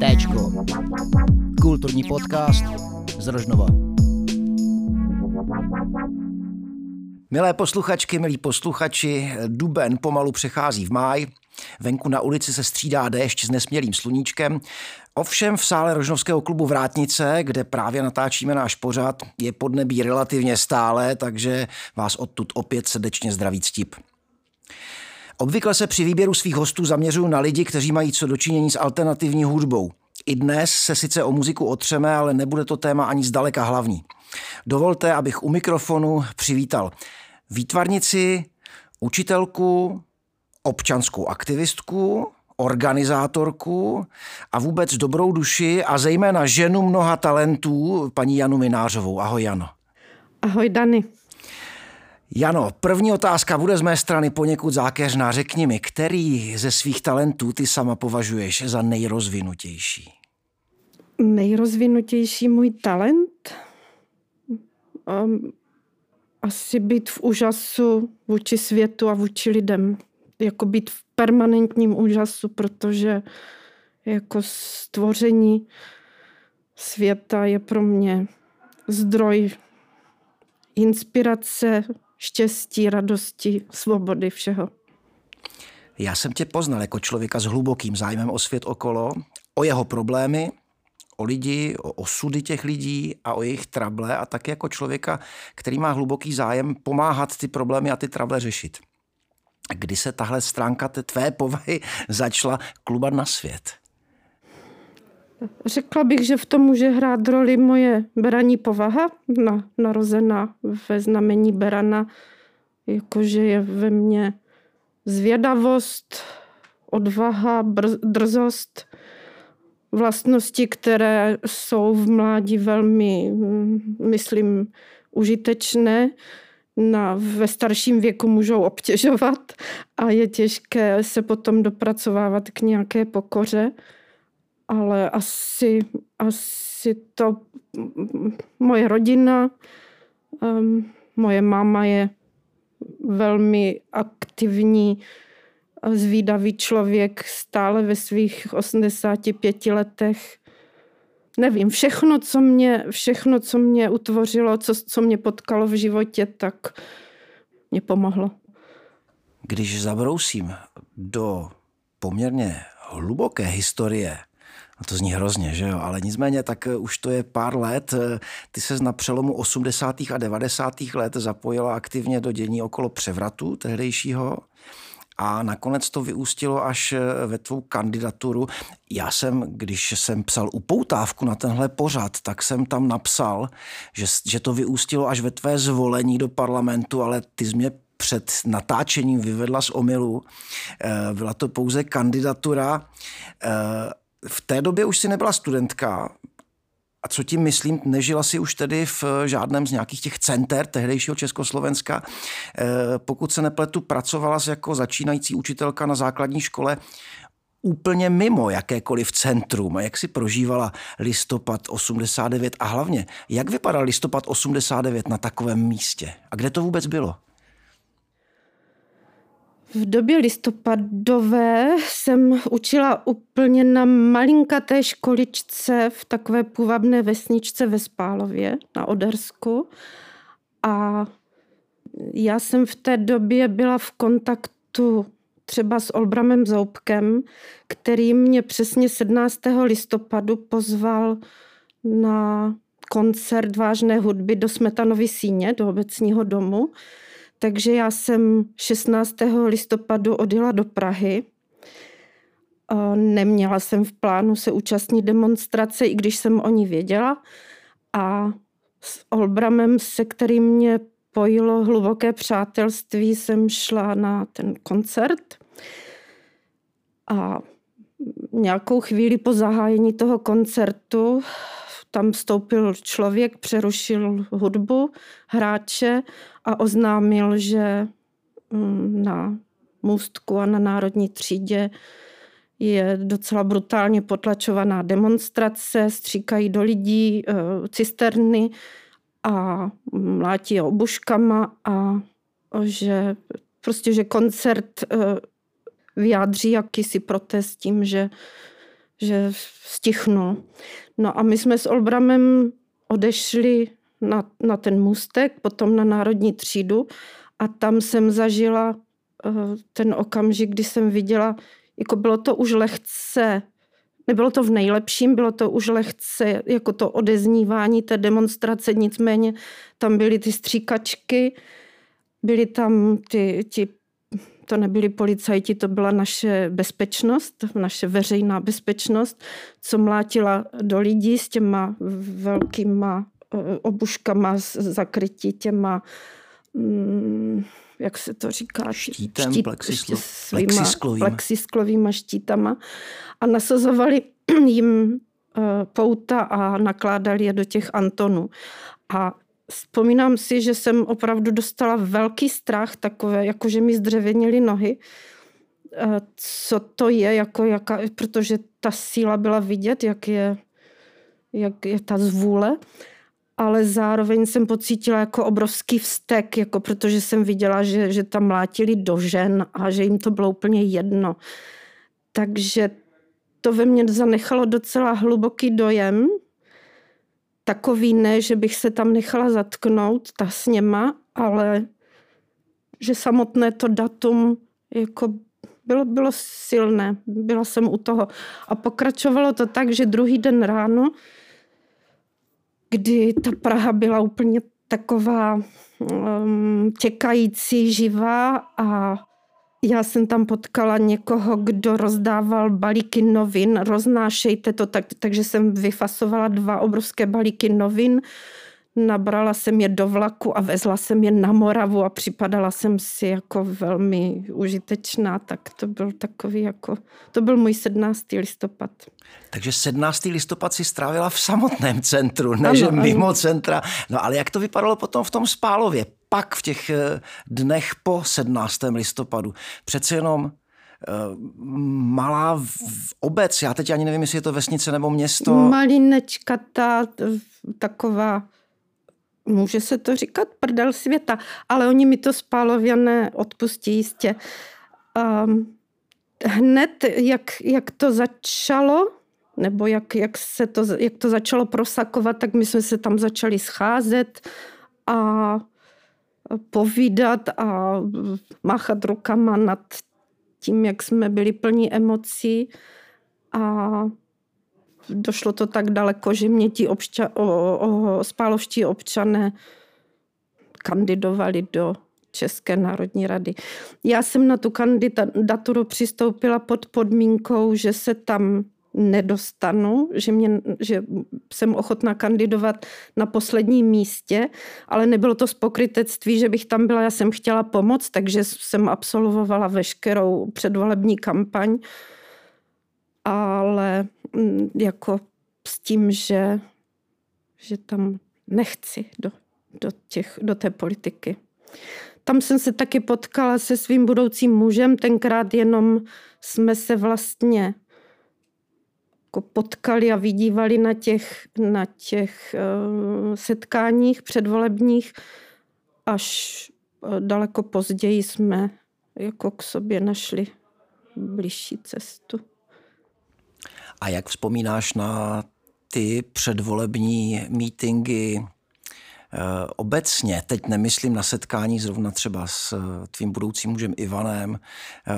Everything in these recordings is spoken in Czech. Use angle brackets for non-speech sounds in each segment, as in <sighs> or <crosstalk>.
Téčko. Kulturní podcast z Rožnova. Milé posluchačky, milí posluchači, duben pomalu přechází v máj. Venku na ulici se střídá déšť s nesmělým sluníčkem. Ovšem v sále Rožnovského klubu Vrátnice, kde právě natáčíme náš pořad, je podnebí relativně stále, takže vás odtud opět srdečně zdraví ctip. Obvykle se při výběru svých hostů zaměřuju na lidi, kteří mají co dočinění s alternativní hudbou. I dnes se sice o muziku otřeme, ale nebude to téma ani zdaleka hlavní. Dovolte, abych u mikrofonu přivítal výtvarnici, učitelku, občanskou aktivistku, organizátorku a vůbec dobrou duši a zejména ženu mnoha talentů, paní Janu Minářovou. Ahoj, Jano. Ahoj, Dany. Jano, první otázka bude z mé strany poněkud zákeřná. Řekni mi, který ze svých talentů ty sama považuješ za nejrozvinutější? Nejrozvinutější můj talent? Um, asi být v úžasu vůči světu a vůči lidem. Jako být v permanentním úžasu, protože jako stvoření světa je pro mě zdroj inspirace, štěstí, radosti, svobody, všeho. Já jsem tě poznal jako člověka s hlubokým zájmem o svět okolo, o jeho problémy, o lidi, o osudy těch lidí a o jejich trable a tak jako člověka, který má hluboký zájem pomáhat ty problémy a ty trable řešit. Kdy se tahle stránka té tvé povahy <laughs> začala klubat na svět? Řekla bych, že v tom může hrát roli moje beraní povaha, na, narozená ve znamení berana, jakože je ve mně zvědavost, odvaha, brz, drzost, vlastnosti, které jsou v mládí velmi, myslím, užitečné. Na, ve starším věku můžou obtěžovat a je těžké se potom dopracovávat k nějaké pokoře ale asi, asi to moje rodina, um, moje máma je velmi aktivní, zvídavý člověk, stále ve svých 85 letech. Nevím, všechno, co mě, všechno, co mě utvořilo, co, co mě potkalo v životě, tak mě pomohlo. Když zabrousím do poměrně hluboké historie No to zní hrozně, že jo? Ale nicméně tak eh, už to je pár let. Eh, ty se na přelomu 80. a 90. let zapojila aktivně do dění okolo převratu tehdejšího a nakonec to vyústilo až eh, ve tvou kandidaturu. Já jsem, když jsem psal upoutávku na tenhle pořad, tak jsem tam napsal, že, že to vyústilo až ve tvé zvolení do parlamentu, ale ty jsi mě před natáčením vyvedla z omylu. Byla to pouze kandidatura v té době už si nebyla studentka, a co tím myslím, nežila si už tedy v žádném z nějakých těch center tehdejšího Československa. Eh, pokud se nepletu, pracovala jako začínající učitelka na základní škole úplně mimo jakékoliv centrum. A jak si prožívala listopad 89 a hlavně, jak vypadal listopad 89 na takovém místě? A kde to vůbec bylo? V době listopadové jsem učila úplně na malinkaté školičce v takové půvabné vesničce ve Spálově na Odersku. A já jsem v té době byla v kontaktu třeba s Olbramem Zoubkem, který mě přesně 17. listopadu pozval na koncert vážné hudby do Smetanovy síně, do obecního domu. Takže já jsem 16. listopadu odjela do Prahy. Neměla jsem v plánu se účastnit demonstrace, i když jsem o ní věděla. A s Olbramem, se kterým mě pojilo hluboké přátelství, jsem šla na ten koncert. A nějakou chvíli po zahájení toho koncertu tam vstoupil člověk, přerušil hudbu, hráče a oznámil, že mm, na můstku a na národní třídě je docela brutálně potlačovaná demonstrace, stříkají do lidí e, cisterny a mlátí obuškama a že prostě, že koncert e, vyjádří jakýsi protest tím, že, že stichnul. No a my jsme s Olbramem odešli na, na ten můstek, potom na Národní třídu a tam jsem zažila uh, ten okamžik, kdy jsem viděla, jako bylo to už lehce, nebylo to v nejlepším, bylo to už lehce jako to odeznívání té demonstrace, nicméně tam byly ty stříkačky, byly tam ty, ti, to nebyli policajti, to byla naše bezpečnost, naše veřejná bezpečnost, co mlátila do lidí s těma velkýma eh, obuškama zakrytí těma mm, jak se to říká, štítem, štít, plexisklo, plexisklovýma. plexisklovýma štítama a nasazovali <clears throat> jim eh, pouta a nakládali je do těch Antonů. A vzpomínám si, že jsem opravdu dostala velký strach, takové, jako že mi zdřevěnily nohy, eh, co to je, jako jaká, protože ta síla byla vidět, jak je, jak je ta zvůle ale zároveň jsem pocítila jako obrovský vztek, jako protože jsem viděla, že, že tam mlátili do žen a že jim to bylo úplně jedno. Takže to ve mně zanechalo docela hluboký dojem. Takový ne, že bych se tam nechala zatknout, ta s něma, ale že samotné to datum jako bylo, bylo silné. Byla jsem u toho. A pokračovalo to tak, že druhý den ráno kdy ta Praha byla úplně taková um, těkající, živá a já jsem tam potkala někoho, kdo rozdával balíky novin, roznášejte to, tak, takže jsem vyfasovala dva obrovské balíky novin Nabrala jsem je do vlaku a vezla jsem je na Moravu a připadala jsem si jako velmi užitečná, tak to byl takový jako, to byl můj 17. listopad. Takže 17. listopad si strávila v samotném centru, ne ano, že mimo ano. centra. No ale jak to vypadalo potom v tom Spálově? Pak v těch eh, dnech po 17. listopadu. Přece jenom eh, malá obec, já teď ani nevím, jestli je to vesnice nebo město. Malinečka, ta taková může se to říkat prdel světa, ale oni mi to spálověné odpustí jistě. Um, hned, jak, jak to začalo, nebo jak, jak, se to, jak to začalo prosakovat, tak my jsme se tam začali scházet a povídat a máchat rukama nad tím, jak jsme byli plní emocí. A došlo to tak daleko, že mě ti obča, o, o, spálovští občané kandidovali do České národní rady. Já jsem na tu kandidaturu přistoupila pod podmínkou, že se tam nedostanu, že, mě, že jsem ochotná kandidovat na posledním místě, ale nebylo to z pokrytectví, že bych tam byla, já jsem chtěla pomoct, takže jsem absolvovala veškerou předvolební kampaň, ale Mm, jako s tím, že, že tam nechci do, do, těch, do té politiky. Tam jsem se taky potkala se svým budoucím mužem, tenkrát jenom jsme se vlastně jako potkali a vidívali na těch, na těch uh, setkáních předvolebních, až uh, daleko později jsme jako k sobě našli blížší cestu. A jak vzpomínáš na ty předvolební mítingy eh, obecně, teď nemyslím na setkání zrovna třeba s eh, tvým budoucím mužem Ivanem, eh,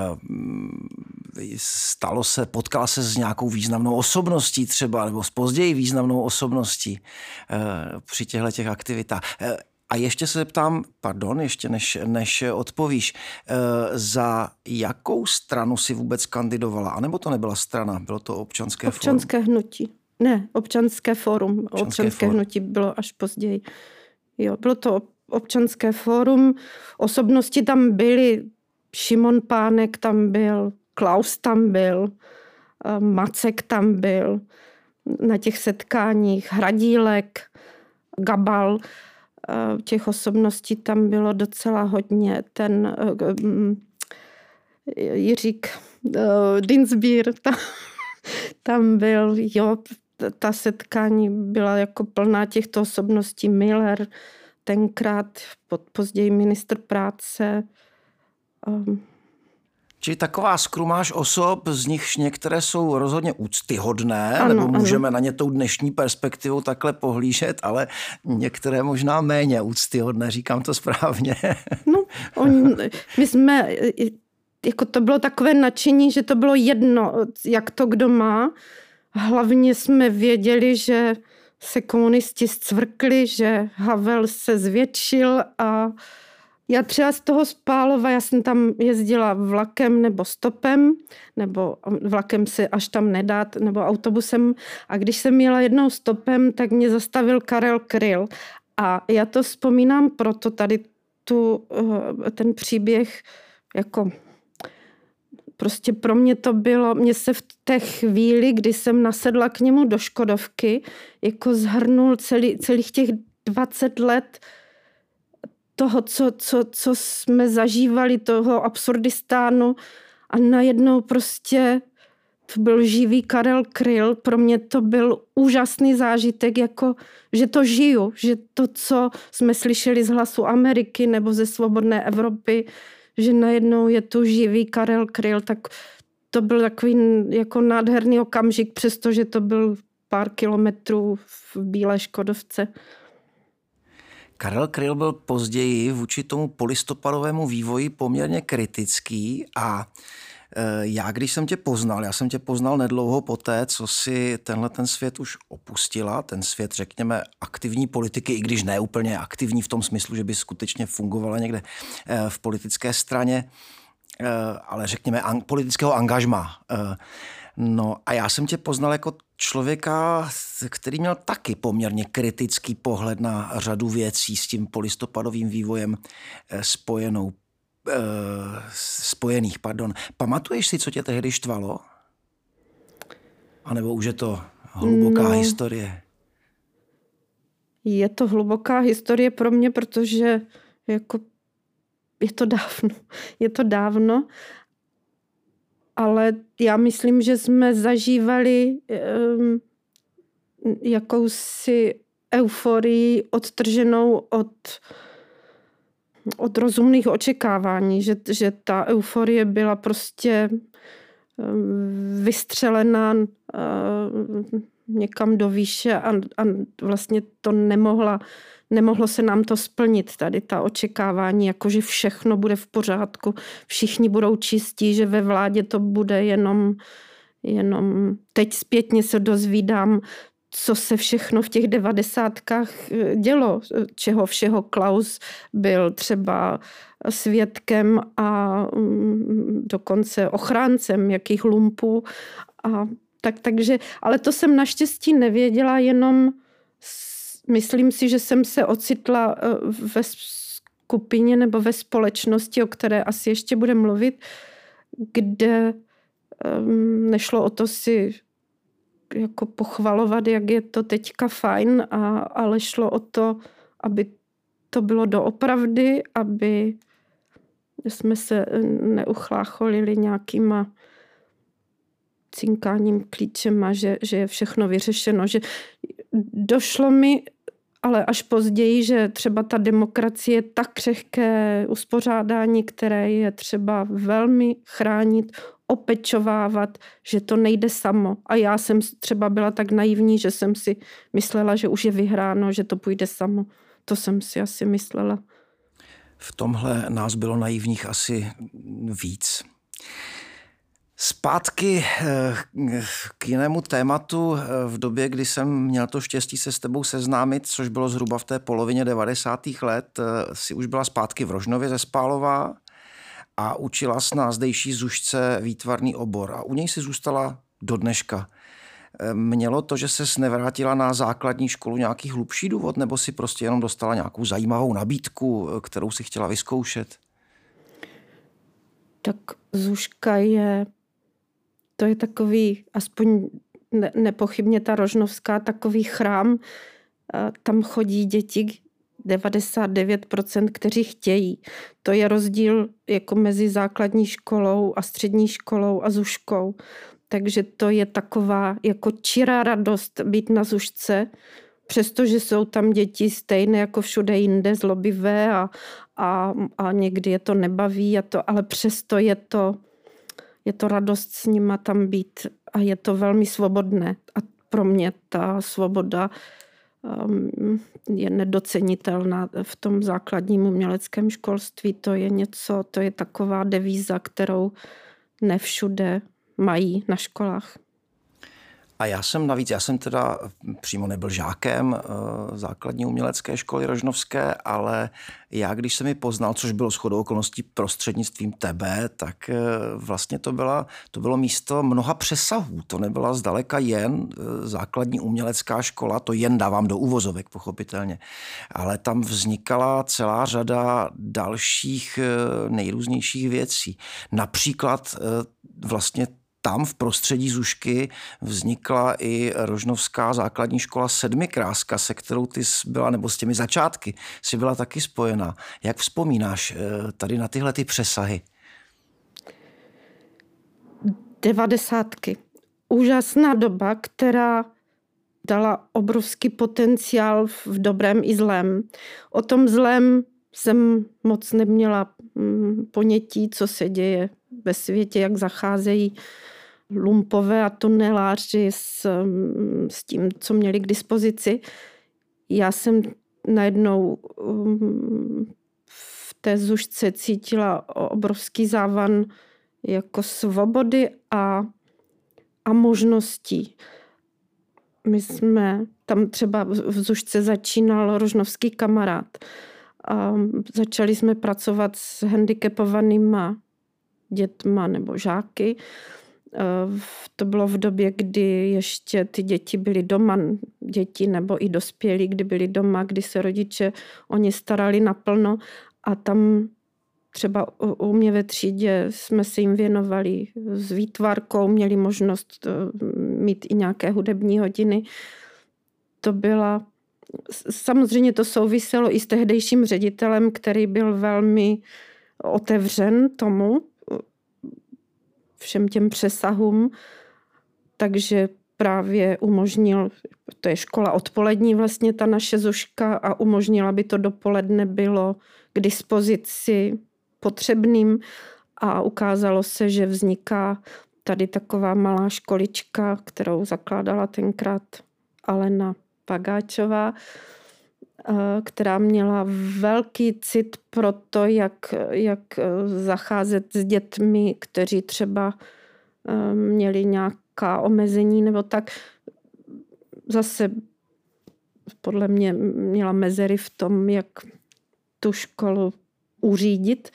stalo se, potkala se s nějakou významnou osobností třeba, nebo s později významnou osobností při těchto těch aktivitách. A ještě se ptám, pardon, ještě než, než odpovíš, e, za jakou stranu si vůbec kandidovala? A nebo to nebyla strana, bylo to občanské, občanské fórum? hnutí. Ne, občanské fórum. Občanské, občanské fórum. hnutí bylo až později. Jo, bylo to občanské fórum. Osobnosti tam byly, Šimon Pánek tam byl, Klaus tam byl, eh, Macek tam byl na těch setkáních, Hradílek, Gabal. Eh, těch osobností tam bylo docela hodně. Ten eh, mm, Jiřík eh, Dinsbír tam, <laughs> tam byl, jo, ta setkání byla jako plná těchto osobností. Miller, tenkrát později ministr práce. Čili taková skrumáž osob, z nichž některé jsou rozhodně úctyhodné, ano, nebo můžeme ano. na ně tou dnešní perspektivou takhle pohlížet, ale některé možná méně úctyhodné, říkám to správně. <laughs> No, on, my jsme, jako to bylo takové nadšení, že to bylo jedno, jak to kdo má. Hlavně jsme věděli, že se komunisti zcvrkli, že Havel se zvětšil a já třeba z toho Spálova, já jsem tam jezdila vlakem nebo stopem, nebo vlakem se až tam nedát, nebo autobusem. A když jsem jela jednou stopem, tak mě zastavil Karel Kryl. A já to vzpomínám proto tady tu, eh, ten příběh jako Prostě pro mě to bylo, mě se v té chvíli, kdy jsem nasedla k němu do Škodovky, jako zhrnul celý, celých těch 20 let toho, co, co, co jsme zažívali, toho absurdistánu a najednou prostě to byl živý Karel Kryl. Pro mě to byl úžasný zážitek, jako, že to žiju, že to, co jsme slyšeli z hlasu Ameriky nebo ze Svobodné Evropy, že najednou je tu živý Karel Kryl, tak to byl takový jako nádherný okamžik, přestože to byl pár kilometrů v Bílé Škodovce. Karel Kryl byl později vůči tomu polistopadovému vývoji poměrně kritický a e, já, když jsem tě poznal, já jsem tě poznal nedlouho poté, co si tenhle ten svět už opustila, ten svět, řekněme, aktivní politiky, i když ne úplně aktivní v tom smyslu, že by skutečně fungovala někde e, v politické straně, e, ale řekněme politického angažma. No a já jsem tě poznal jako člověka, který měl taky poměrně kritický pohled na řadu věcí s tím polistopadovým vývojem eh, spojenou, eh, spojených. Pardon. Pamatuješ si, co tě tehdy štvalo? A nebo už je to hluboká no, historie? Je to hluboká historie pro mě, protože jako je to dávno. <laughs> Je to dávno ale já myslím, že jsme zažívali um, jakousi euforii odtrženou od, od rozumných očekávání, že, že ta euforie byla prostě um, vystřelená uh, někam do výše a, a vlastně to nemohla nemohlo se nám to splnit, tady ta očekávání, jako že všechno bude v pořádku, všichni budou čistí, že ve vládě to bude jenom, jenom teď zpětně se dozvídám, co se všechno v těch devadesátkách eh, dělo, čeho všeho Klaus byl třeba svědkem a mm, dokonce ochráncem jakých lumpů. A tak, takže, ale to jsem naštěstí nevěděla, jenom myslím si, že jsem se ocitla eh, ve skupině nebo ve společnosti, o které asi ještě bude mluvit, kde ehm, nešlo o to si jako pochvalovat, jak je to teďka fajn, a, ale šlo o to, aby to bylo doopravdy, aby jsme se eh, neuchlácholili nějakýma cinkáním klíčema, že, že je všechno vyřešeno. Že došlo mi ale až později, že třeba ta demokracie je tak křehké uspořádání, které je třeba velmi chránit, opečovávat, že to nejde samo. A já jsem třeba byla tak naivní, že jsem si myslela, že už je vyhráno, že to půjde samo. To jsem si asi myslela. V tomhle nás bylo naivních asi víc. Zpátky eh, k jinému tématu. Eh, v době, kdy jsem měl to štěstí se s tebou seznámit, což bylo zhruba v té polovině 90. let, eh, si už byla zpátky v Rožnově ze Spálova a učila s na zdejší zušce výtvarný obor. A u něj si zůstala do dneška. Mělo to, že se nevrátila na základní školu nějaký hlubší důvod, nebo si prostě jenom dostala nějakou zajímavou nabídku, kterou si chtěla vyzkoušet? Tak Zuška je to je takový, aspoň ne, nepochybně ta Rožnovská, takový chrám. Tam chodí děti 99%, kteří chtějí. To je rozdíl jako mezi základní školou a střední školou a zuškou. Takže to je taková jako čirá radost být na zušce, přestože jsou tam děti stejné jako všude jinde, zlobivé a, a, a někdy je to nebaví, a to, ale přesto je to je to radost s nima tam být a je to velmi svobodné. A pro mě ta svoboda um, je nedocenitelná v tom základním uměleckém školství. To je něco, to je taková devíza, kterou nevšude mají na školách. A já jsem navíc, já jsem teda přímo nebyl žákem uh, základní umělecké školy Rožnovské, ale já, když jsem mi poznal, což bylo shodou okolností prostřednictvím tebe, tak uh, vlastně to, byla, to bylo místo mnoha přesahů. To nebyla zdaleka jen uh, základní umělecká škola, to jen dávám do úvozovek, pochopitelně. Ale tam vznikala celá řada dalších nejrůznějších věcí. Například vlastně tam v prostředí Zušky vznikla i Rožnovská základní škola Sedmikráska, se kterou ty byla, nebo s těmi začátky si byla taky spojena. Jak vzpomínáš eh, tady na tyhle ty přesahy? Devadesátky. Úžasná doba, která dala obrovský potenciál v dobrém i zlém. O tom zlém jsem moc neměla mm, ponětí, co se děje ve světě, jak zacházejí lumpové a tuneláři s, s tím, co měli k dispozici. Já jsem najednou um, v té zušce cítila obrovský závan jako svobody a, a možností. My jsme tam třeba v Zušce začínal Rožnovský kamarád. A začali jsme pracovat s handicapovanýma dětma nebo žáky. Eh, to bylo v době, kdy ještě ty děti byly doma, děti nebo i dospělí, kdy byli doma, kdy se rodiče o ně starali naplno a tam třeba u mě ve třídě jsme se jim věnovali s výtvarkou, měli možnost eh, mít i nějaké hudební hodiny. To byla, samozřejmě to souviselo i s tehdejším ředitelem, který byl velmi otevřen tomu, všem těm přesahům, takže právě umožnil, to je škola odpolední vlastně ta naše Zuška a umožnila, aby to dopoledne bylo k dispozici potřebným. A ukázalo se, že vzniká tady taková malá školička, kterou zakládala tenkrát Alena Pagáčová, která měla velký cit pro to, jak, jak eh, zacházet s dětmi, kteří třeba eh, měli nějaká omezení nebo tak. Zase podle mě měla mezery v tom, jak tu školu uřídit.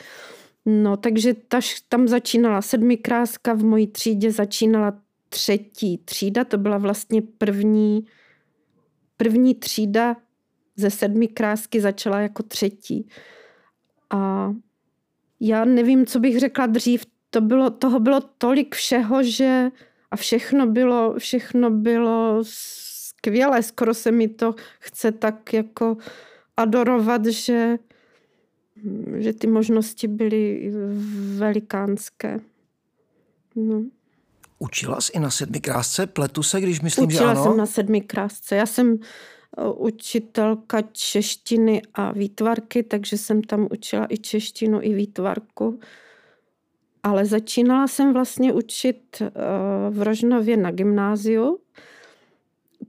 No, takže ta, tam začínala sedmikráska, v mojí třídě začínala třetí třída, to byla vlastně první, první třída ze sedmi krásky začala jako třetí. A já nevím, co bych řekla dřív. To bylo, toho bylo tolik všeho, že a všechno bylo, všechno bylo skvělé. Skoro se mi to chce tak jako adorovat, že, že ty možnosti byly velikánské. No. Učila jsi i na sedmi krásce? Pletu se, když myslím, Učila že ano? jsem na sedmi krásce. Já jsem učitelka češtiny a výtvarky, takže jsem tam učila i češtinu, i výtvarku. Ale začínala jsem vlastně učit eh, v Rožnově na gymnáziu.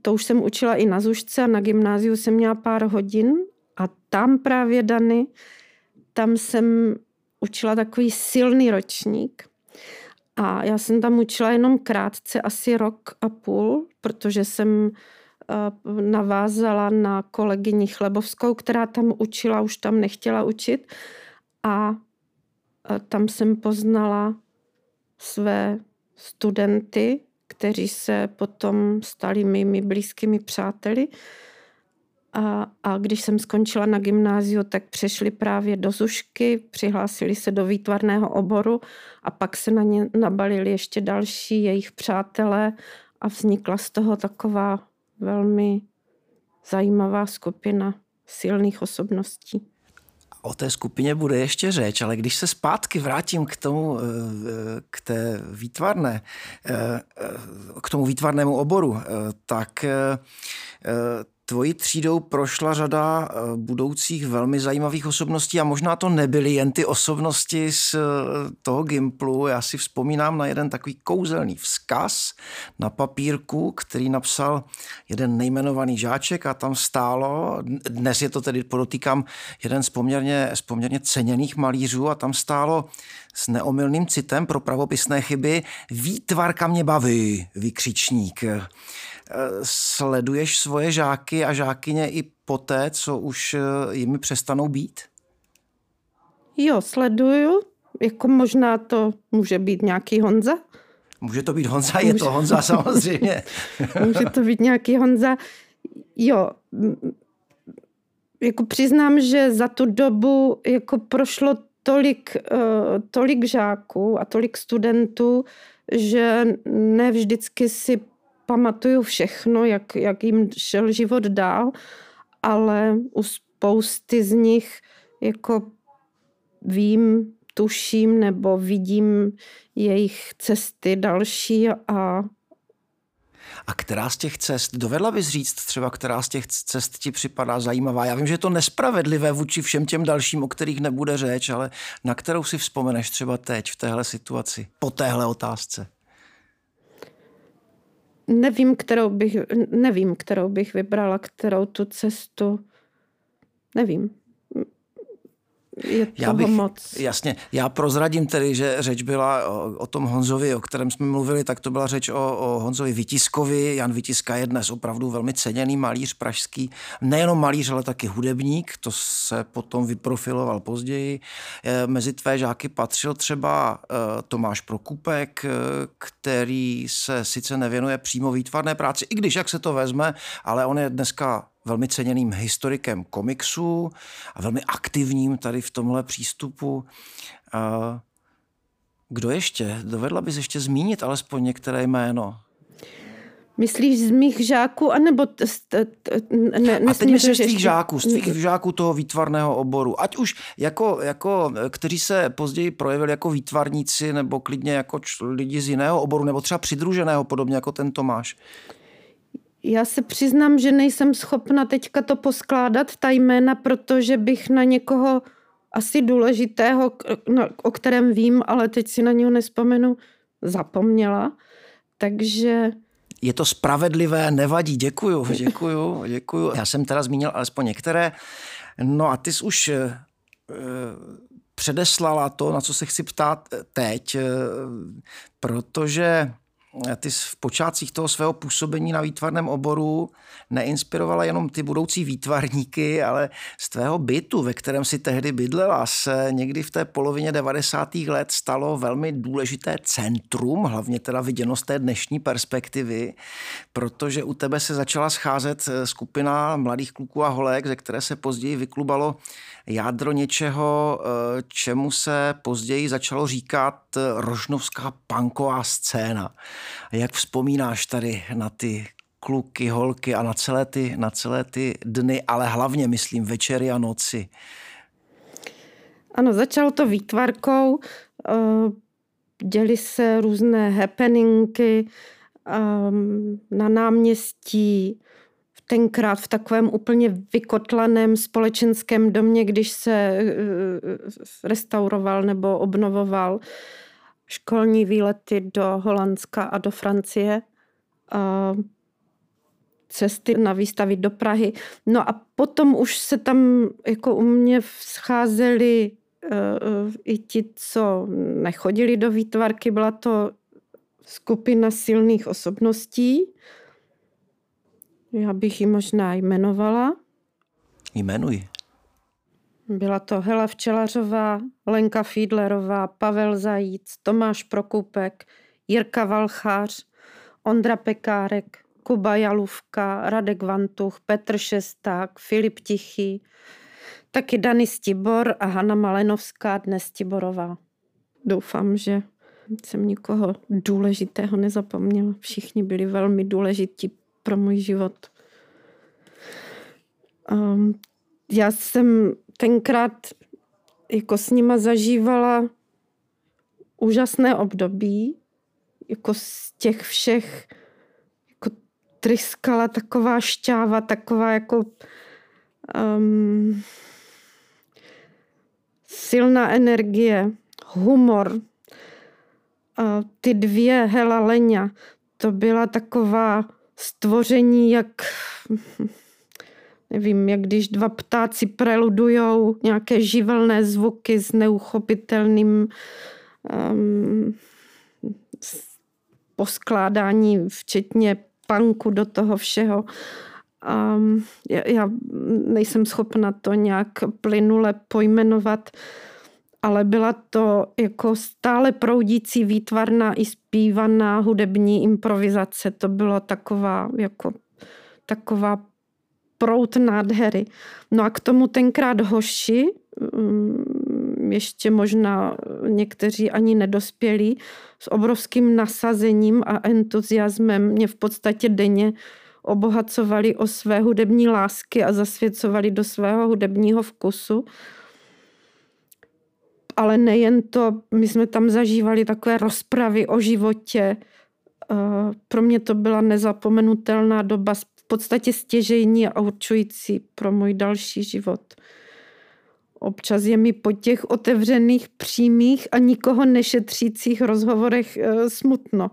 To už jsem učila i na Zušce a na gymnáziu jsem měla pár hodin a tam právě Dany, tam jsem učila takový silný ročník. A já jsem tam učila jenom krátce, asi rok a půl, protože jsem navázala na kolegyni Chlebovskou, která tam učila, už tam nechtěla učit. A tam jsem poznala své studenty, kteří se potom stali mými blízkými přáteli. A, a když jsem skončila na gymnáziu, tak přešli právě do Zušky, přihlásili se do výtvarného oboru a pak se na ně nabalili ještě další jejich přátelé a vznikla z toho taková velmi zajímavá skupina silných osobností. O té skupině bude ještě řeč, ale když se zpátky vrátím k tomu, eh, k té výtvarné, eh, k tomu výtvarnému oboru, eh, tak Tvojí třídou prošla řada eh, budoucích velmi zajímavých osobností a možná to nebyly jen ty osobnosti z eh, toho Gimplu. Já si vzpomínám na jeden takový kouzelný vzkaz na papírku, který napsal jeden nejmenovaný žáček a tam stálo, dnes je to tedy, podotýkám, jeden z poměrně, z poměrně ceněných malířů a tam stálo s neomylným citem pro pravopisné chyby Výtvarka mě baví, vykřičník. Sleduješ svoje žáky a žákyně i poté, co už eh, jimi přestanou být? Jo, sleduju. Jako možná to může být nějaký Honza. Může to být Honza, je může... to Honza <laughs> samozřejmě. může to být nějaký Honza. Jo, jako přiznám, že za tu dobu jako prošlo tolik, uh, tolik žáků a tolik studentů, že ne vždycky si pamatuju všechno, jak, jak jim šel život dál, ale u spousty z nich jako vím, tuším nebo vidím jejich cesty další a a která z těch cest, dovedla bys říct třeba, která z těch cest ti připadá zajímavá? Já vím, že je to nespravedlivé vůči všem těm dalším, o kterých nebude řeč, ale na kterou si vzpomeneš třeba teď v téhle situaci, po téhle otázce? Nevím, kterou bych, nevím, kterou bych vybrala, kterou tu cestu. Nevím je toho já bych, moc. Jasně, já prozradím tedy, že řeč byla o, o tom Honzovi, o kterém jsme mluvili, tak to byla řeč o, o Honzovi Vytiskovi. Jan Vytiska je dnes opravdu velmi ceněný malíř pražský, nejenom malíř, ale taky hudebník, to se potom vyprofiloval později. E, mezi tvé žáky patřil třeba e, Tomáš Prokupek, e, který se sice nevěnuje přímo výtvarné práci, i když, jak se to vezme, ale on je dneska velmi ceněným historikem komiksu a velmi aktivním tady v tomhle přístupu. Kdo ještě? Dovedla bys ještě zmínit alespoň některé jméno? Myslíš z mých žáků, anebo... T, t, t, ne, a teď myslím z tvých žáků, z tvých žáků toho výtvarného oboru. Ať už jako, jako, kteří se později projevili jako výtvarníci, nebo klidně jako lidi z jiného oboru, nebo třeba přidruženého, podobně jako ten Tomáš. Já se přiznám, že nejsem schopna teďka to poskládat, ta jména, protože bych na někoho asi důležitého, o kterém vím, ale teď si na něho nespomenu, zapomněla. Takže... Je to spravedlivé, nevadí, děkuju, <laughs> děkuju, děkuju. Já jsem teda zmínil alespoň některé. No a ty jsi už eh, předeslala to, na co se chci ptát teď, eh, protože ty v počátcích toho svého působení na výtvarném oboru neinspirovala jenom ty budoucí výtvarníky, ale z tvého bytu, ve kterém si tehdy bydlela, se někdy v té polovině 90. let stalo velmi důležité centrum, hlavně teda viděno z té dnešní perspektivy, protože u tebe se začala scházet skupina mladých kluků a holek, ze které se později vyklubalo jádro něčeho, eh, čemu se později začalo říkat eh, rožnovská punková scéna. Jak vzpomínáš tady na ty kluky, holky a na celé ty, na celé ty dny, ale hlavně, myslím, večery a noci? Ano, začalo to výtvarkou, eh, děli se různé happeningy na náměstí, tenkrát v takovém úplně vykotlaném společenském domě, když se eh, restauroval nebo obnovoval školní výlety do Holandska a do Francie, cesty na výstavy do Prahy. No a potom už se tam jako u mě scházeli uh, i ti, co nechodili do výtvarky. Byla to skupina silných osobností, já bych ji možná jmenovala. Jmenuji. Byla to Hela Včelařová, Lenka Fiedlerová, Pavel Zajíc, Tomáš Prokupek, Jirka Valchář, Ondra Pekárek, Kuba Jalůvka, Radek Vantuch, Petr Šesták, Filip Tichý, taky Dany Stibor a Hanna Malenovská, dnes Stiborová. Doufám, že jsem nikoho důležitého nezapomněla. Všichni byli velmi důležití pro můj život. Um, já jsem tenkrát jako s nima zažívala úžasné období, jako z těch všech jako tryskala taková šťáva, taková jako um, silná energie, humor. A ty dvě Hela Leňa, to byla taková stvoření, jak nevím, jak když dva ptáci preludujou nějaké živelné zvuky s neuchopitelným um, poskládání, včetně panku do toho všeho. Um, já, já nejsem schopna to nějak plynule pojmenovat, ale byla to jako stále proudící výtvarná i zpívaná hudební improvizace. To bylo taková jako taková prout nádhery. No a k tomu tenkrát hoši, mm, ještě možná někteří ani nedospělí, s obrovským nasazením a entuziasmem mě v podstatě denně obohacovali o své hudební lásky a zasvěcovali do svého hudebního vkusu. Ale nejen to, my jsme tam zažívali takové rozpravy o životě. Eh, pro mě to byla nezapomenutelná doba, podstatě stěžejní a určující pro můj další život. Občas je mi po těch otevřených, přímých a nikoho nešetřících rozhovorech eh, smutno.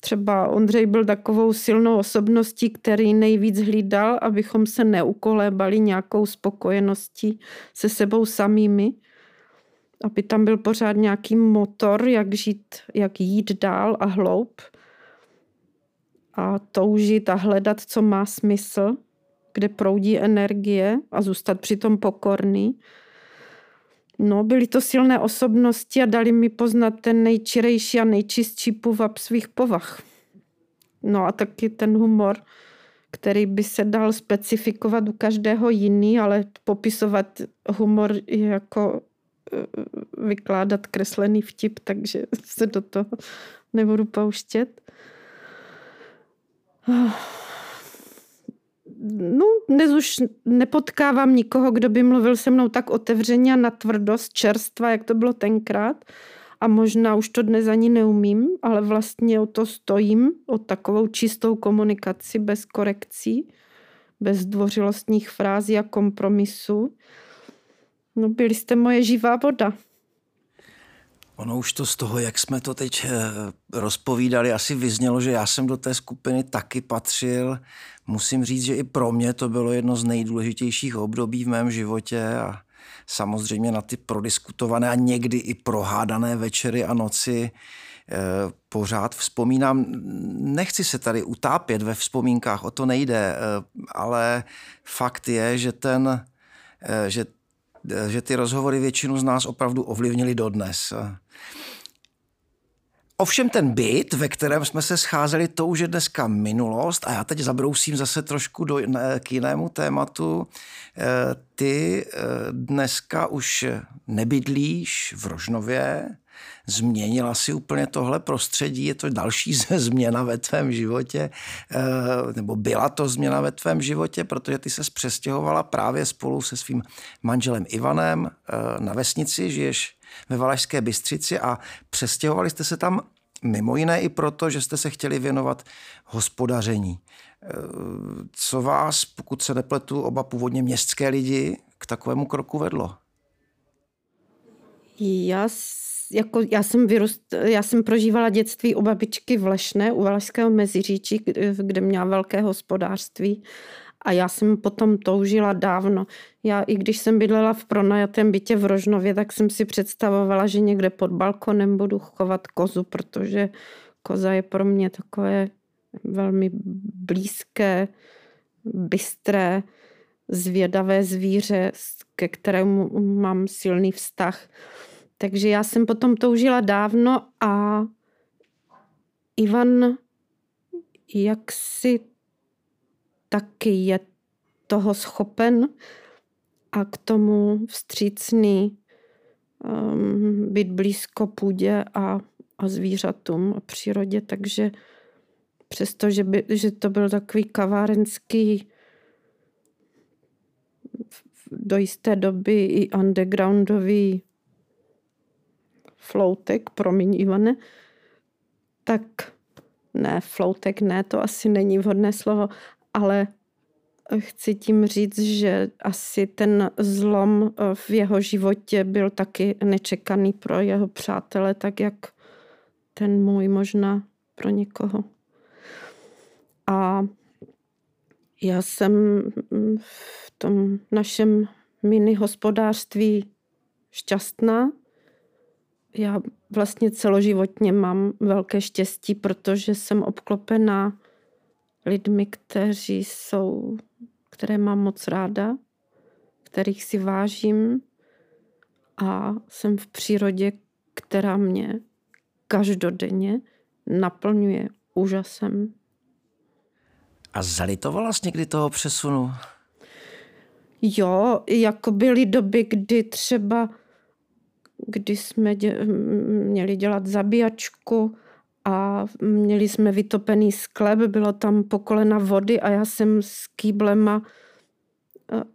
Třeba Ondřej byl takovou silnou osobností, který nejvíc hlídal, abychom se neukolébali nějakou spokojeností se sebou samými, aby tam byl pořád nějaký motor, jak žít, jak jít dál a hloub a toužit a hledat, co má smysl, kde proudí energie a zůstat přitom pokorný. No, byly to silné osobnosti a dali mi poznat ten nejčirejší a nejčistší půvab svých povah. No a taky ten humor, který by se dal specifikovat u každého jiný, ale popisovat humor je jako eh, vykládat kreslený vtip, takže <laughs> se do toho nebudu pouštět. <sighs> no, dnes už nepotkávám nikoho, kdo by mluvil se mnou tak otevřeně a na tvrdost čerstva, jak to bylo tenkrát. A možná už to dnes ani neumím, ale vlastně o to stojím, o takovou čistou komunikaci bez korekcí, bez dvořilostních frází a kompromisu. No, byli jste moje živá voda. Ono už to z toho, jak jsme to teď eh, rozpovídali, asi vyznělo, že já jsem do té skupiny taky patřil. Musím říct, že i pro mě to bylo jedno z nejdůležitějších období v mém životě a samozřejmě na ty prodiskutované a někdy i prohádané večery a noci eh, pořád vzpomínám. Nechci se tady utápět ve vzpomínkách, o to nejde, eh, ale fakt je, že ten, že že ty rozhovory většinu z nás opravdu ovlivnili dodnes. Ovšem ten byt, ve kterém jsme se scházeli, to už je dneska minulost a já teď zabrousím zase trošku do, k jinému tématu. E, ty e, dneska už nebydlíš v Rožnově, změnila si úplně tohle prostředí, je to další <laughs> změna ve tvém životě, e, nebo byla to změna ve tvém životě, protože ty se přestěhovala právě spolu se svým manželem Ivanem na vesnici, žiješ ve Valašské Bystřici a přestěhovali jste se tam mimo jiné i proto, že jste se chtěli věnovat hospodaření. E, co vás, pokud se nepletu, oba původně městské lidi k takovému kroku vedlo? Já, jako, já, jsem vyrůst, já jsem prožívala dětství u babičky v Lešné, u Valašského Meziříčí, kde měla velké hospodářství a já jsem potom toužila dávno. Já i když jsem bydlela v pronajatém bytě v Rožnově, tak jsem si představovala, že někde pod balkonem budu chovat kozu, protože koza je pro mě takové velmi blízké, bystré, zvědavé zvíře, ke kterému mám silný vztah. Takže já jsem potom toužila dávno a Ivan jak si taky je toho schopen a k tomu vstřícný um, být blízko půdě a, a zvířatům a přírodě, takže přesto, že, by, že to byl takový kavárenský do jisté doby i undergroundový floutek, promiň Ivane, tak ne, floutek ne, to asi není vhodné slovo, ale chci tím říct, že asi ten zlom eh, v jeho životě byl taky nečekaný pro jeho přátele, tak jak ten můj možná pro někoho. A já jsem v tom našem mini hospodářství šťastná. Já vlastně celoživotně mám velké štěstí, protože jsem obklopená lidmi, kteří jsou, které mám moc ráda, kterých si vážím a jsem v přírodě, která mě každodenně naplňuje úžasem. A zalitovala jsi někdy toho přesunu? Jo, jako byly doby, kdy třeba, kdy jsme dě, měli dělat zabíjačku a měli jsme vytopený sklep, bylo tam pokolena vody a já jsem s kýblema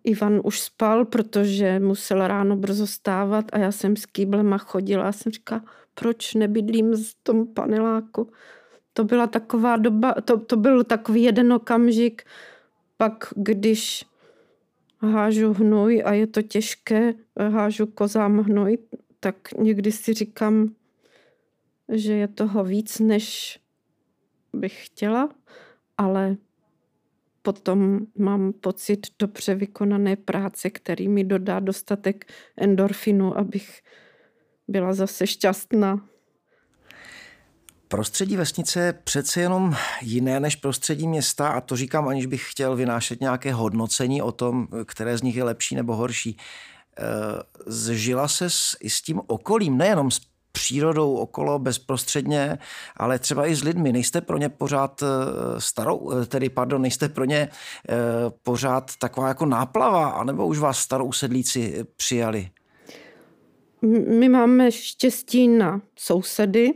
Ivan už spal, protože musel ráno brzo stávat a já jsem s kýblema chodila a jsem říkala, proč nebydlím v tom paneláku. To byla taková doba, to, to byl takový jeden okamžik, pak když hážu hnůj a je to těžké, hážu kozám hnůj, tak někdy si říkám, že je toho víc, než bych chtěla, ale potom mám pocit dobře vykonané práce, který mi dodá dostatek endorfinu, abych byla zase šťastná. Prostředí vesnice je přece jenom jiné než prostředí města a to říkám, aniž bych chtěl vynášet nějaké hodnocení o tom, které z nich je lepší nebo horší. Eh, zžila se s, i s tím okolím, nejenom s přírodou okolo bezprostředně, ale třeba i s lidmi. Nejste pro ně pořád eh, starou, eh, tedy pardon, nejste pro ně pořád taková jako náplava, anebo už vás starou sedlíci přijali? My máme štěstí na sousedy,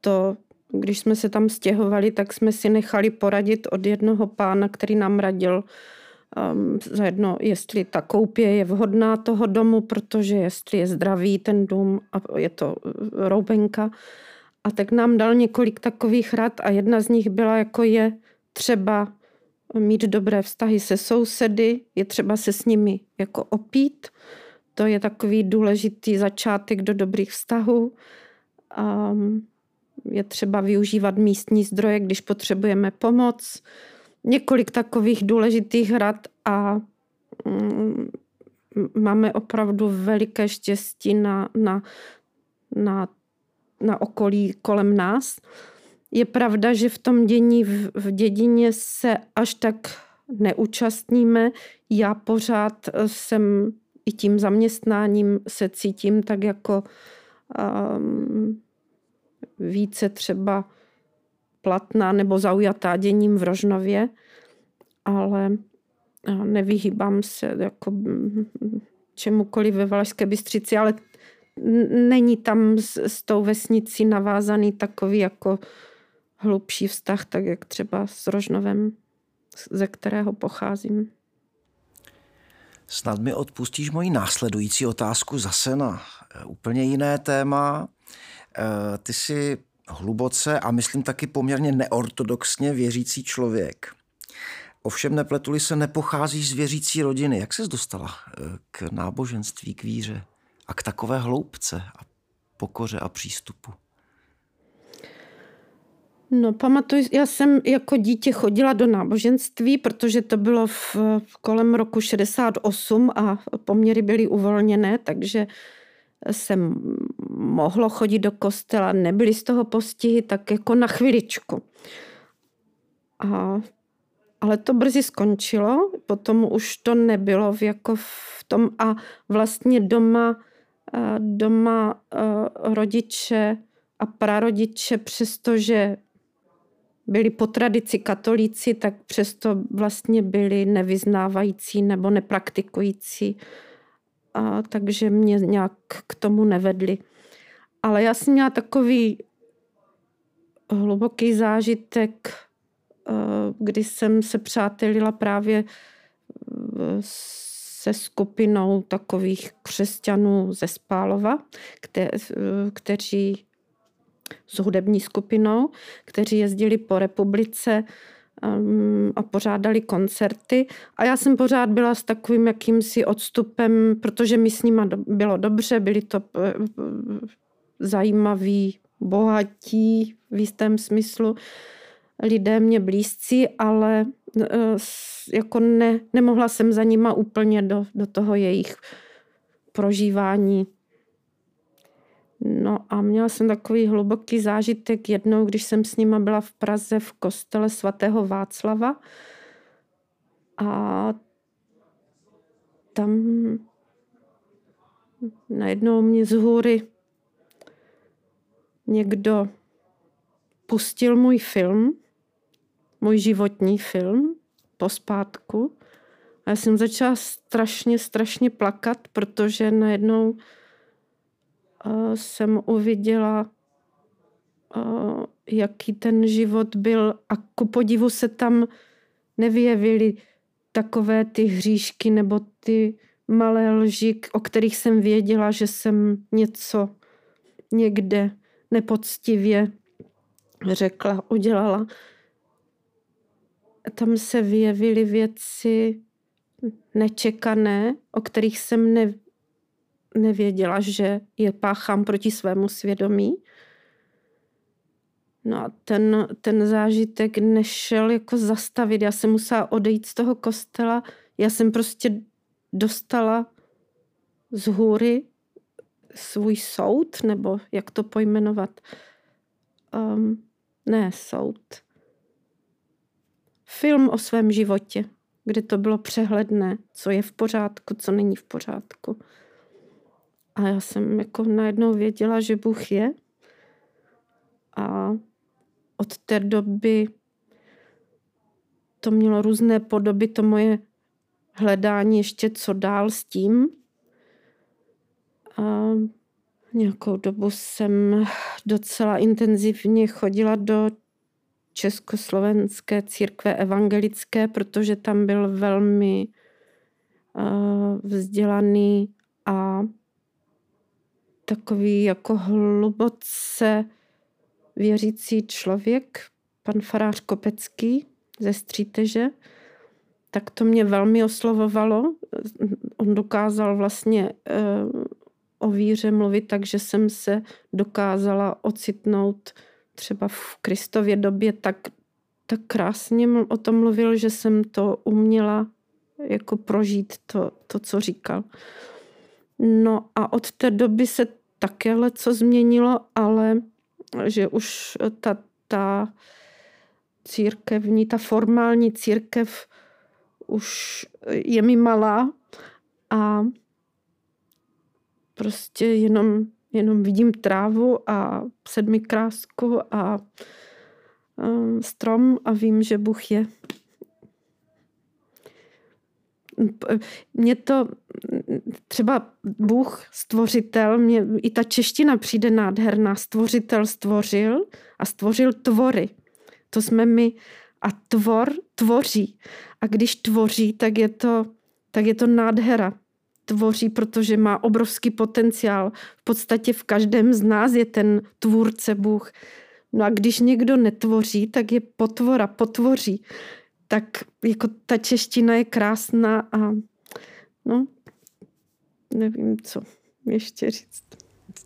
to, když jsme se tam stěhovali, tak jsme si nechali poradit od jednoho pána, který nám radil um, za jedno, jestli ta koupě je vhodná toho domu, protože jestli je zdravý ten dům a je to uh, roubenka. A tak nám dal několik takových rad a jedna z nich byla, jako je třeba mít dobré vztahy se sousedy, je třeba se s nimi jako opít. To je takový důležitý začátek do dobrých vztahů. Um, je třeba využívat místní zdroje, když potřebujeme pomoc. Několik takových důležitých rad a mm, máme opravdu veliké štěstí na, na, na, na okolí kolem nás. Je pravda, že v tom dění v, v dědině se až tak neúčastníme. Já pořád jsem i tím zaměstnáním se cítím tak jako um, více třeba platná nebo zaujatá děním v Rožnově, ale nevyhýbám se jako čemukoliv ve Valašské Bystřici, ale není tam s, s tou vesnicí navázaný takový jako hlubší vztah, tak jak třeba s Rožnovem, ze kterého pocházím. Snad mi odpustíš moji následující otázku zase na eh, úplně jiné téma. Eh, ty jsi hluboce a myslím taky poměrně neortodoxně věřící člověk. Ovšem nepletuli se, nepocházíš z věřící rodiny. Jak ses dostala eh, k náboženství, k víře a k takové hloubce a pokoře a přístupu? No, pamatuju, já jsem jako dítě chodila do náboženství, protože to bylo v kolem roku 68 a poměry byly uvolněné, takže jsem mohlo chodit do kostela, nebyly z toho postihy, tak jako na chviličku. A, ale to brzy skončilo, potom už to nebylo v, jako v tom a vlastně doma, doma rodiče a prarodiče, přestože byli po tradici katolíci, tak přesto vlastně byli nevyznávající nebo nepraktikující a takže mě nějak k tomu nevedli. Ale já jsem měla takový hluboký zážitek, eh, kdy jsem se přátelila právě eh, se skupinou takových křesťanů ze Spálova, kte, eh, kteří s hudební skupinou, kteří jezdili po republice um, a pořádali koncerty. A já jsem pořád byla s takovým jakýmsi odstupem, protože mi s nima bylo dobře, byli to eh, zajímaví, bohatí v jistém smyslu lidé mě blízcí, ale eh, jako ne, nemohla jsem za nima úplně do, do toho jejich prožívání. No a měla jsem takový hluboký zážitek jednou, když jsem s nima byla v Praze v kostele svatého Václava a tam najednou mě z hůry někdo pustil můj film, můj životní film pospátku. A já jsem začala strašně, strašně plakat, protože najednou jsem uviděla, uh, jaký ten život byl a ku podivu se tam nevyjevily takové ty hříšky nebo ty malé lži, o kterých jsem věděla, že jsem něco někde nepoctivě řekla, udělala. Tam se vyjevily věci nečekané, o kterých jsem ne, nevěděla, že je páchám proti svému svědomí. No a ten, ten zážitek nešel jako zastavit. Já jsem musela odejít z toho kostela. Já jsem prostě dostala z hůry svůj soud, nebo jak to pojmenovat. Um, ne soud. Film o svém životě, kde to bylo přehledné, co je v pořádku, co není v pořádku. A já jsem jako najednou věděla, že Bůh je. A od té doby to mělo různé podoby, to moje hledání ještě co dál s tím. A nějakou dobu jsem docela intenzivně chodila do Československé církve evangelické, protože tam byl velmi uh, vzdělaný a takový jako hluboce věřící člověk, pan farář Kopecký ze Stříteže, tak to mě velmi oslovovalo. On dokázal vlastně uh, o víře mluvit, takže jsem se dokázala ocitnout třeba v Kristově době tak, tak krásně o tom mluvil, že jsem to uměla jako prožít to, to, co říkal. No a od té doby se také co změnilo, ale že už ta, ta církevní, ta formální církev už je mi malá a prostě jenom, jenom vidím trávu a sedmikrásku a um, strom a vím, že Bůh je. Mě to třeba Bůh, stvořitel, mě i ta čeština přijde nádherná. Stvořitel stvořil a stvořil tvory. To jsme my. A tvor tvoří. A když tvoří, tak je to, tak je to nádhera tvoří, protože má obrovský potenciál. V podstatě v každém z nás je ten tvůrce Bůh. No a když někdo netvoří, tak je potvora, potvoří. Tak jako ta čeština je krásná a no, nevím, co ještě říct.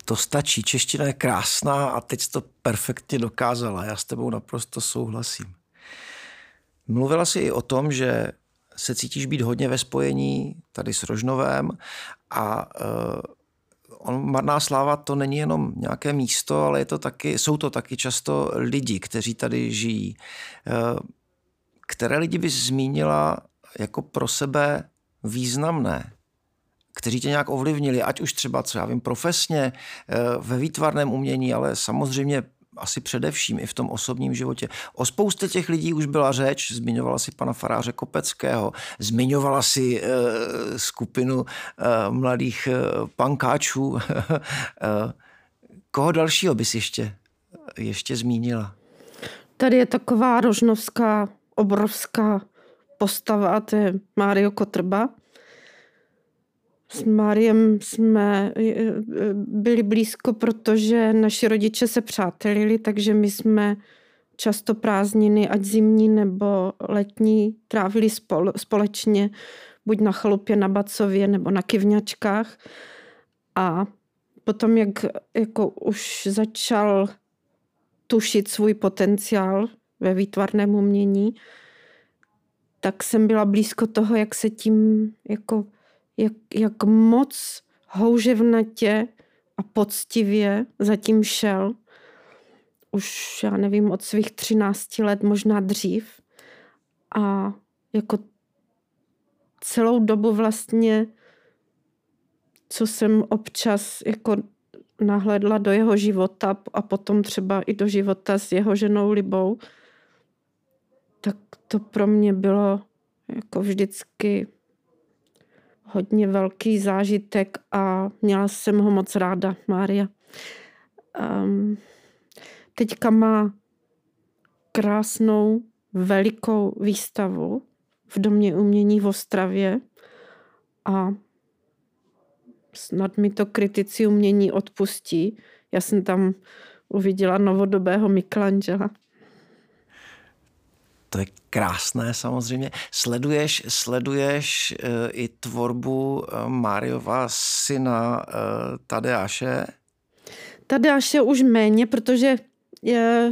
To stačí. Čeština je krásná a teď to perfektně dokázala. Já s tebou naprosto souhlasím. Mluvila jsi i o tom, že se cítíš být hodně ve spojení tady s Rožnovém a uh, on, Marná sláva to není jenom nějaké místo, ale je to taky, jsou to taky často lidi, kteří tady žijí. Uh, které lidi bys zmínila jako pro sebe významné? kteří tě nějak ovlivnili, ať už třeba, co já vím, profesně, ve výtvarném umění, ale samozřejmě asi především i v tom osobním životě. O spoustě těch lidí už byla řeč, zmiňovala si pana faráře Kopeckého, zmiňovala si e, skupinu e, mladých e, pankáčů. <laughs> e, koho dalšího bys ještě, ještě zmínila? Tady je taková rožnovská obrovská postava, to je Mário Kotrba. s Máriem jsme byli blízko, protože naši rodiče se přátelili, takže my jsme často prázdniny, ať zimní nebo letní, trávili společně, buď na chalupě na Bacově nebo na Kivňačkách. A potom, jak jako už začal tušit svůj potenciál ve výtvarném umění, tak jsem byla blízko toho, jak se tím, jako, jak, jak moc houževnatě a poctivě zatím šel. Už, já nevím, od svých 13 let, možná dřív. A jako celou dobu vlastně, co jsem občas jako nahledla do jeho života a potom třeba i do života s jeho ženou Libou, tak to pro mě bylo jako vždycky hodně velký zážitek a měla jsem ho moc ráda, Mária. Um, teďka má krásnou, velikou výstavu v Domě umění v Ostravě a snad mi to kritici umění odpustí. Já jsem tam uviděla novodobého Michelangela. To je krásné samozřejmě. Sleduješ, sleduješ uh, i tvorbu uh, Máriova syna uh, Tadeáše? Tadeáše už méně, protože je,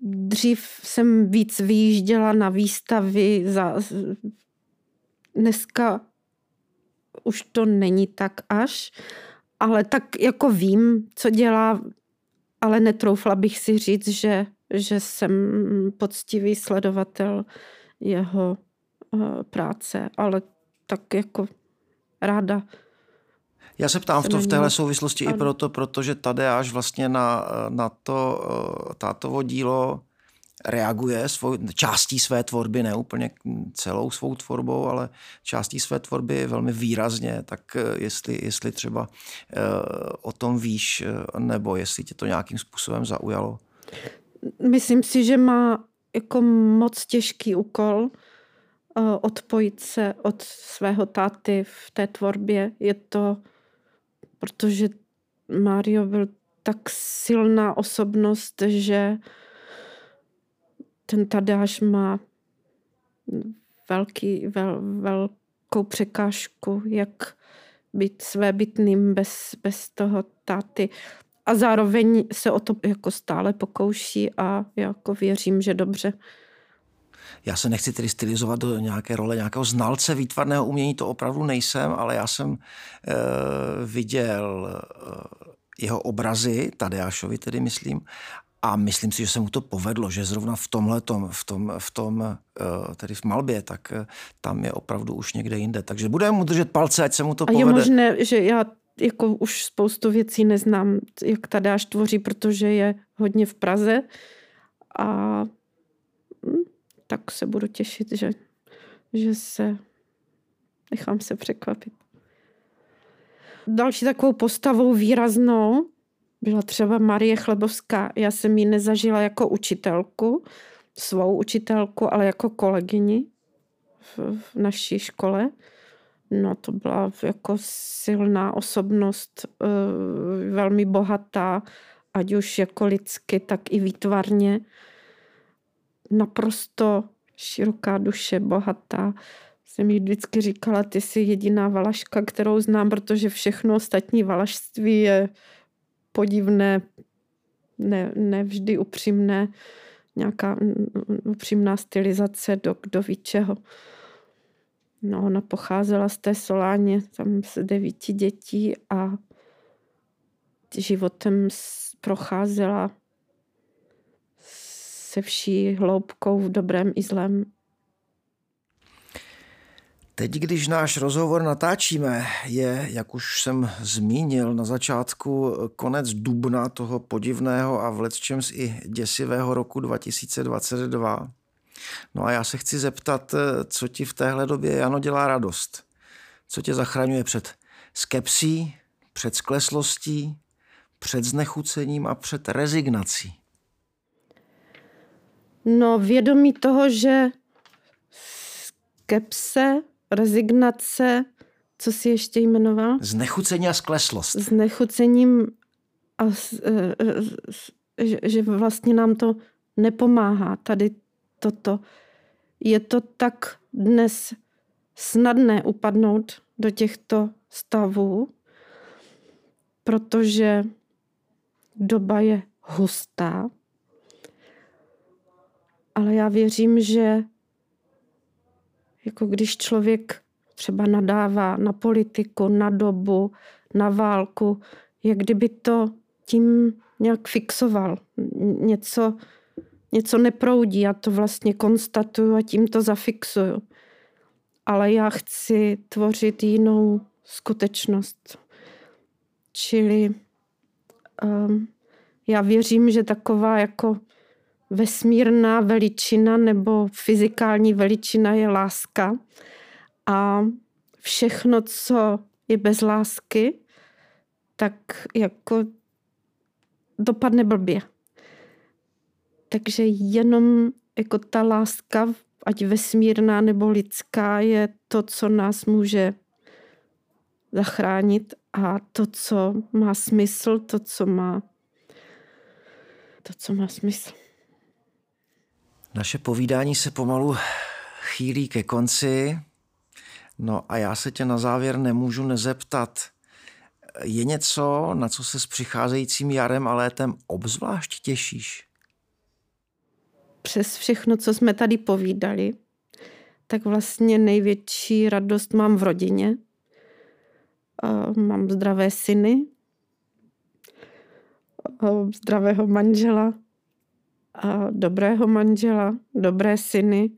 dřív jsem víc vyjížděla na výstavy. Za, dneska už to není tak až, ale tak jako vím, co dělá, ale netroufla bych si říct, že, že jsem poctivý sledovatel jeho uh, práce, ale tak jako ráda já se ptám v, to, v téhle souvislosti ano. i proto, protože až vlastně na, na to eh, tátovo dílo reaguje svou, částí své tvorby, ne úplně celou svou tvorbou, ale částí své tvorby velmi výrazně, tak eh, jestli, jestli třeba eh, o tom víš, nebo jestli tě to nějakým způsobem zaujalo. Myslím si, že má jako moc těžký úkol odpojit se od svého táty v té tvorbě. Je to protože Mario byl tak silná osobnost, že ten Tadáš má velký, vel, velkou překážku, jak být svébytným bez, bez toho táty. A zároveň se o to jako stále pokouší a jako věřím, že dobře. Já se nechci tedy stylizovat do nějaké role nějakého znalce výtvarného umění, to opravdu nejsem, ale já jsem e, viděl e, jeho obrazy, Tadeášovi tedy myslím, a myslím si, že se mu to povedlo, že zrovna v tomhle, v tom, v tom eh, tedy v malbě, tak tam je opravdu už někde jinde. Takže budeme mu držet palce, ať se mu to a povede. A je možné, že já jako už spoustu věcí neznám, jak Tadeáš tvoří, protože je hodně v Praze a tak se budu těšit, že, že se nechám se překvapit. Další takovou postavou výraznou byla třeba Marie Chlebovská. Já jsem ji nezažila jako učitelku, svou učitelku, ale jako kolegyni v, v naší škole. No to byla jako silná osobnost, eh, velmi bohatá, ať už jako lidsky, tak i výtvarně naprosto široká duše, bohatá. Jsem jí vždycky říkala, ty jsi jediná valaška, kterou znám, protože všechno ostatní valašství je podivné, ne, nevždy upřímné, nějaká upřímná stylizace do kdo ví čeho. No, ona pocházela z té Soláně, tam z devíti dětí a životem procházela se vší hloubkou v dobrém i zlém. Teď, když náš rozhovor natáčíme, je, jak už jsem zmínil na začátku, konec dubna toho podivného a vlecčems i děsivého roku 2022. No a já se chci zeptat, co ti v téhle době, Jano, dělá radost? Co tě zachraňuje před skepsí, před skleslostí, před znechucením a před rezignací? No vědomí toho, že skepse, rezignace, co si ještě jmenoval? Znechucení a skleslost. Znechucením a e, e, že vlastně nám to nepomáhá tady toto. Je to tak dnes snadné upadnout do těchto stavů, protože doba je hustá. Ale já věřím, že jako když člověk třeba nadává na politiku, na dobu, na válku, jak kdyby to tím nějak fixoval. Něco, něco neproudí, já to vlastně konstatuju a tím to zafixuju. Ale já chci tvořit jinou skutečnost. Čili um, já věřím, že taková jako vesmírná veličina nebo fyzikální veličina je láska. A všechno, co je bez lásky, tak jako dopadne blbě. Takže jenom jako ta láska, ať vesmírná nebo lidská, je to, co nás může zachránit a to, co má smysl, to, co má to, co má smysl. Naše povídání se pomalu chýlí ke konci. No a já se tě na závěr nemůžu nezeptat. Je něco, na co se s přicházejícím jarem a létem obzvlášť těšíš? Přes všechno, co jsme tady povídali, tak vlastně největší radost mám v rodině. Mám zdravé syny, zdravého manžela, a dobrého manžela, dobré syny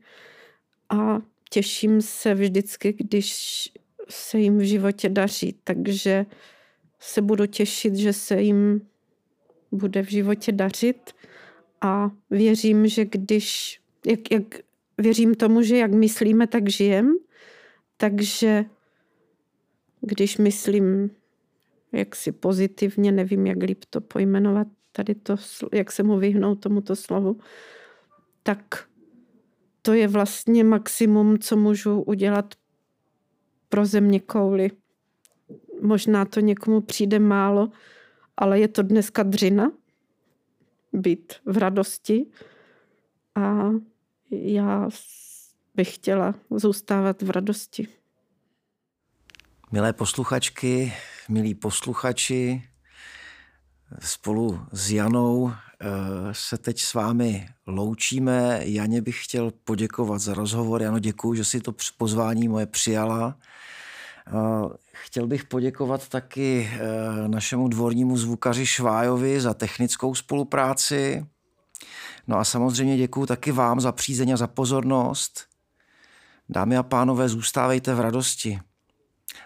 a těším se vždycky, když se jim v životě daří, takže se budu těšit, že se jim bude v životě dařit a věřím, že když, jak, jak věřím tomu, že jak myslíme, tak žijem, takže když myslím jak si pozitivně, nevím, jak líp to pojmenovat, tady to, jak se mu vyhnout tomuto slovu, tak to je vlastně maximum, co můžu udělat pro země kouly. Možná to někomu přijde málo, ale je to dneska dřina být v radosti a já bych chtěla zůstávat v radosti. Milé posluchačky, milí posluchači, spolu s Janou eh, se teď s vámi loučíme. Janě bych chtěl poděkovat za rozhovor. Jano, děkuji, že si to pozvání moje přijala. Eh, chtěl bych poděkovat taky eh, našemu dvornímu zvukaři Švájovi za technickou spolupráci. No a samozřejmě děkuji taky vám za přízeň a za pozornost. Dámy a pánové, zůstávejte v radosti.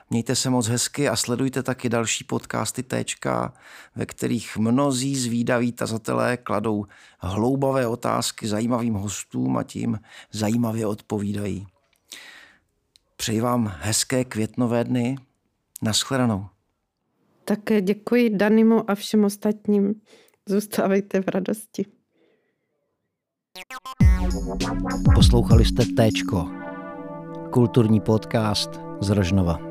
Mějte se moc hezky a sledujte taky další podcasty Téčka, ve kterých mnozí zvídaví tazatelé kladou hloubavé otázky zajímavým hostům a tím zajímavě odpovídají. Přeji vám hezké květnové dny. Naschledanou. Také děkuji Danimu a všem ostatním. Zůstávejte v radosti. Poslouchali jste Téčko, kulturní podcast z Rožnova.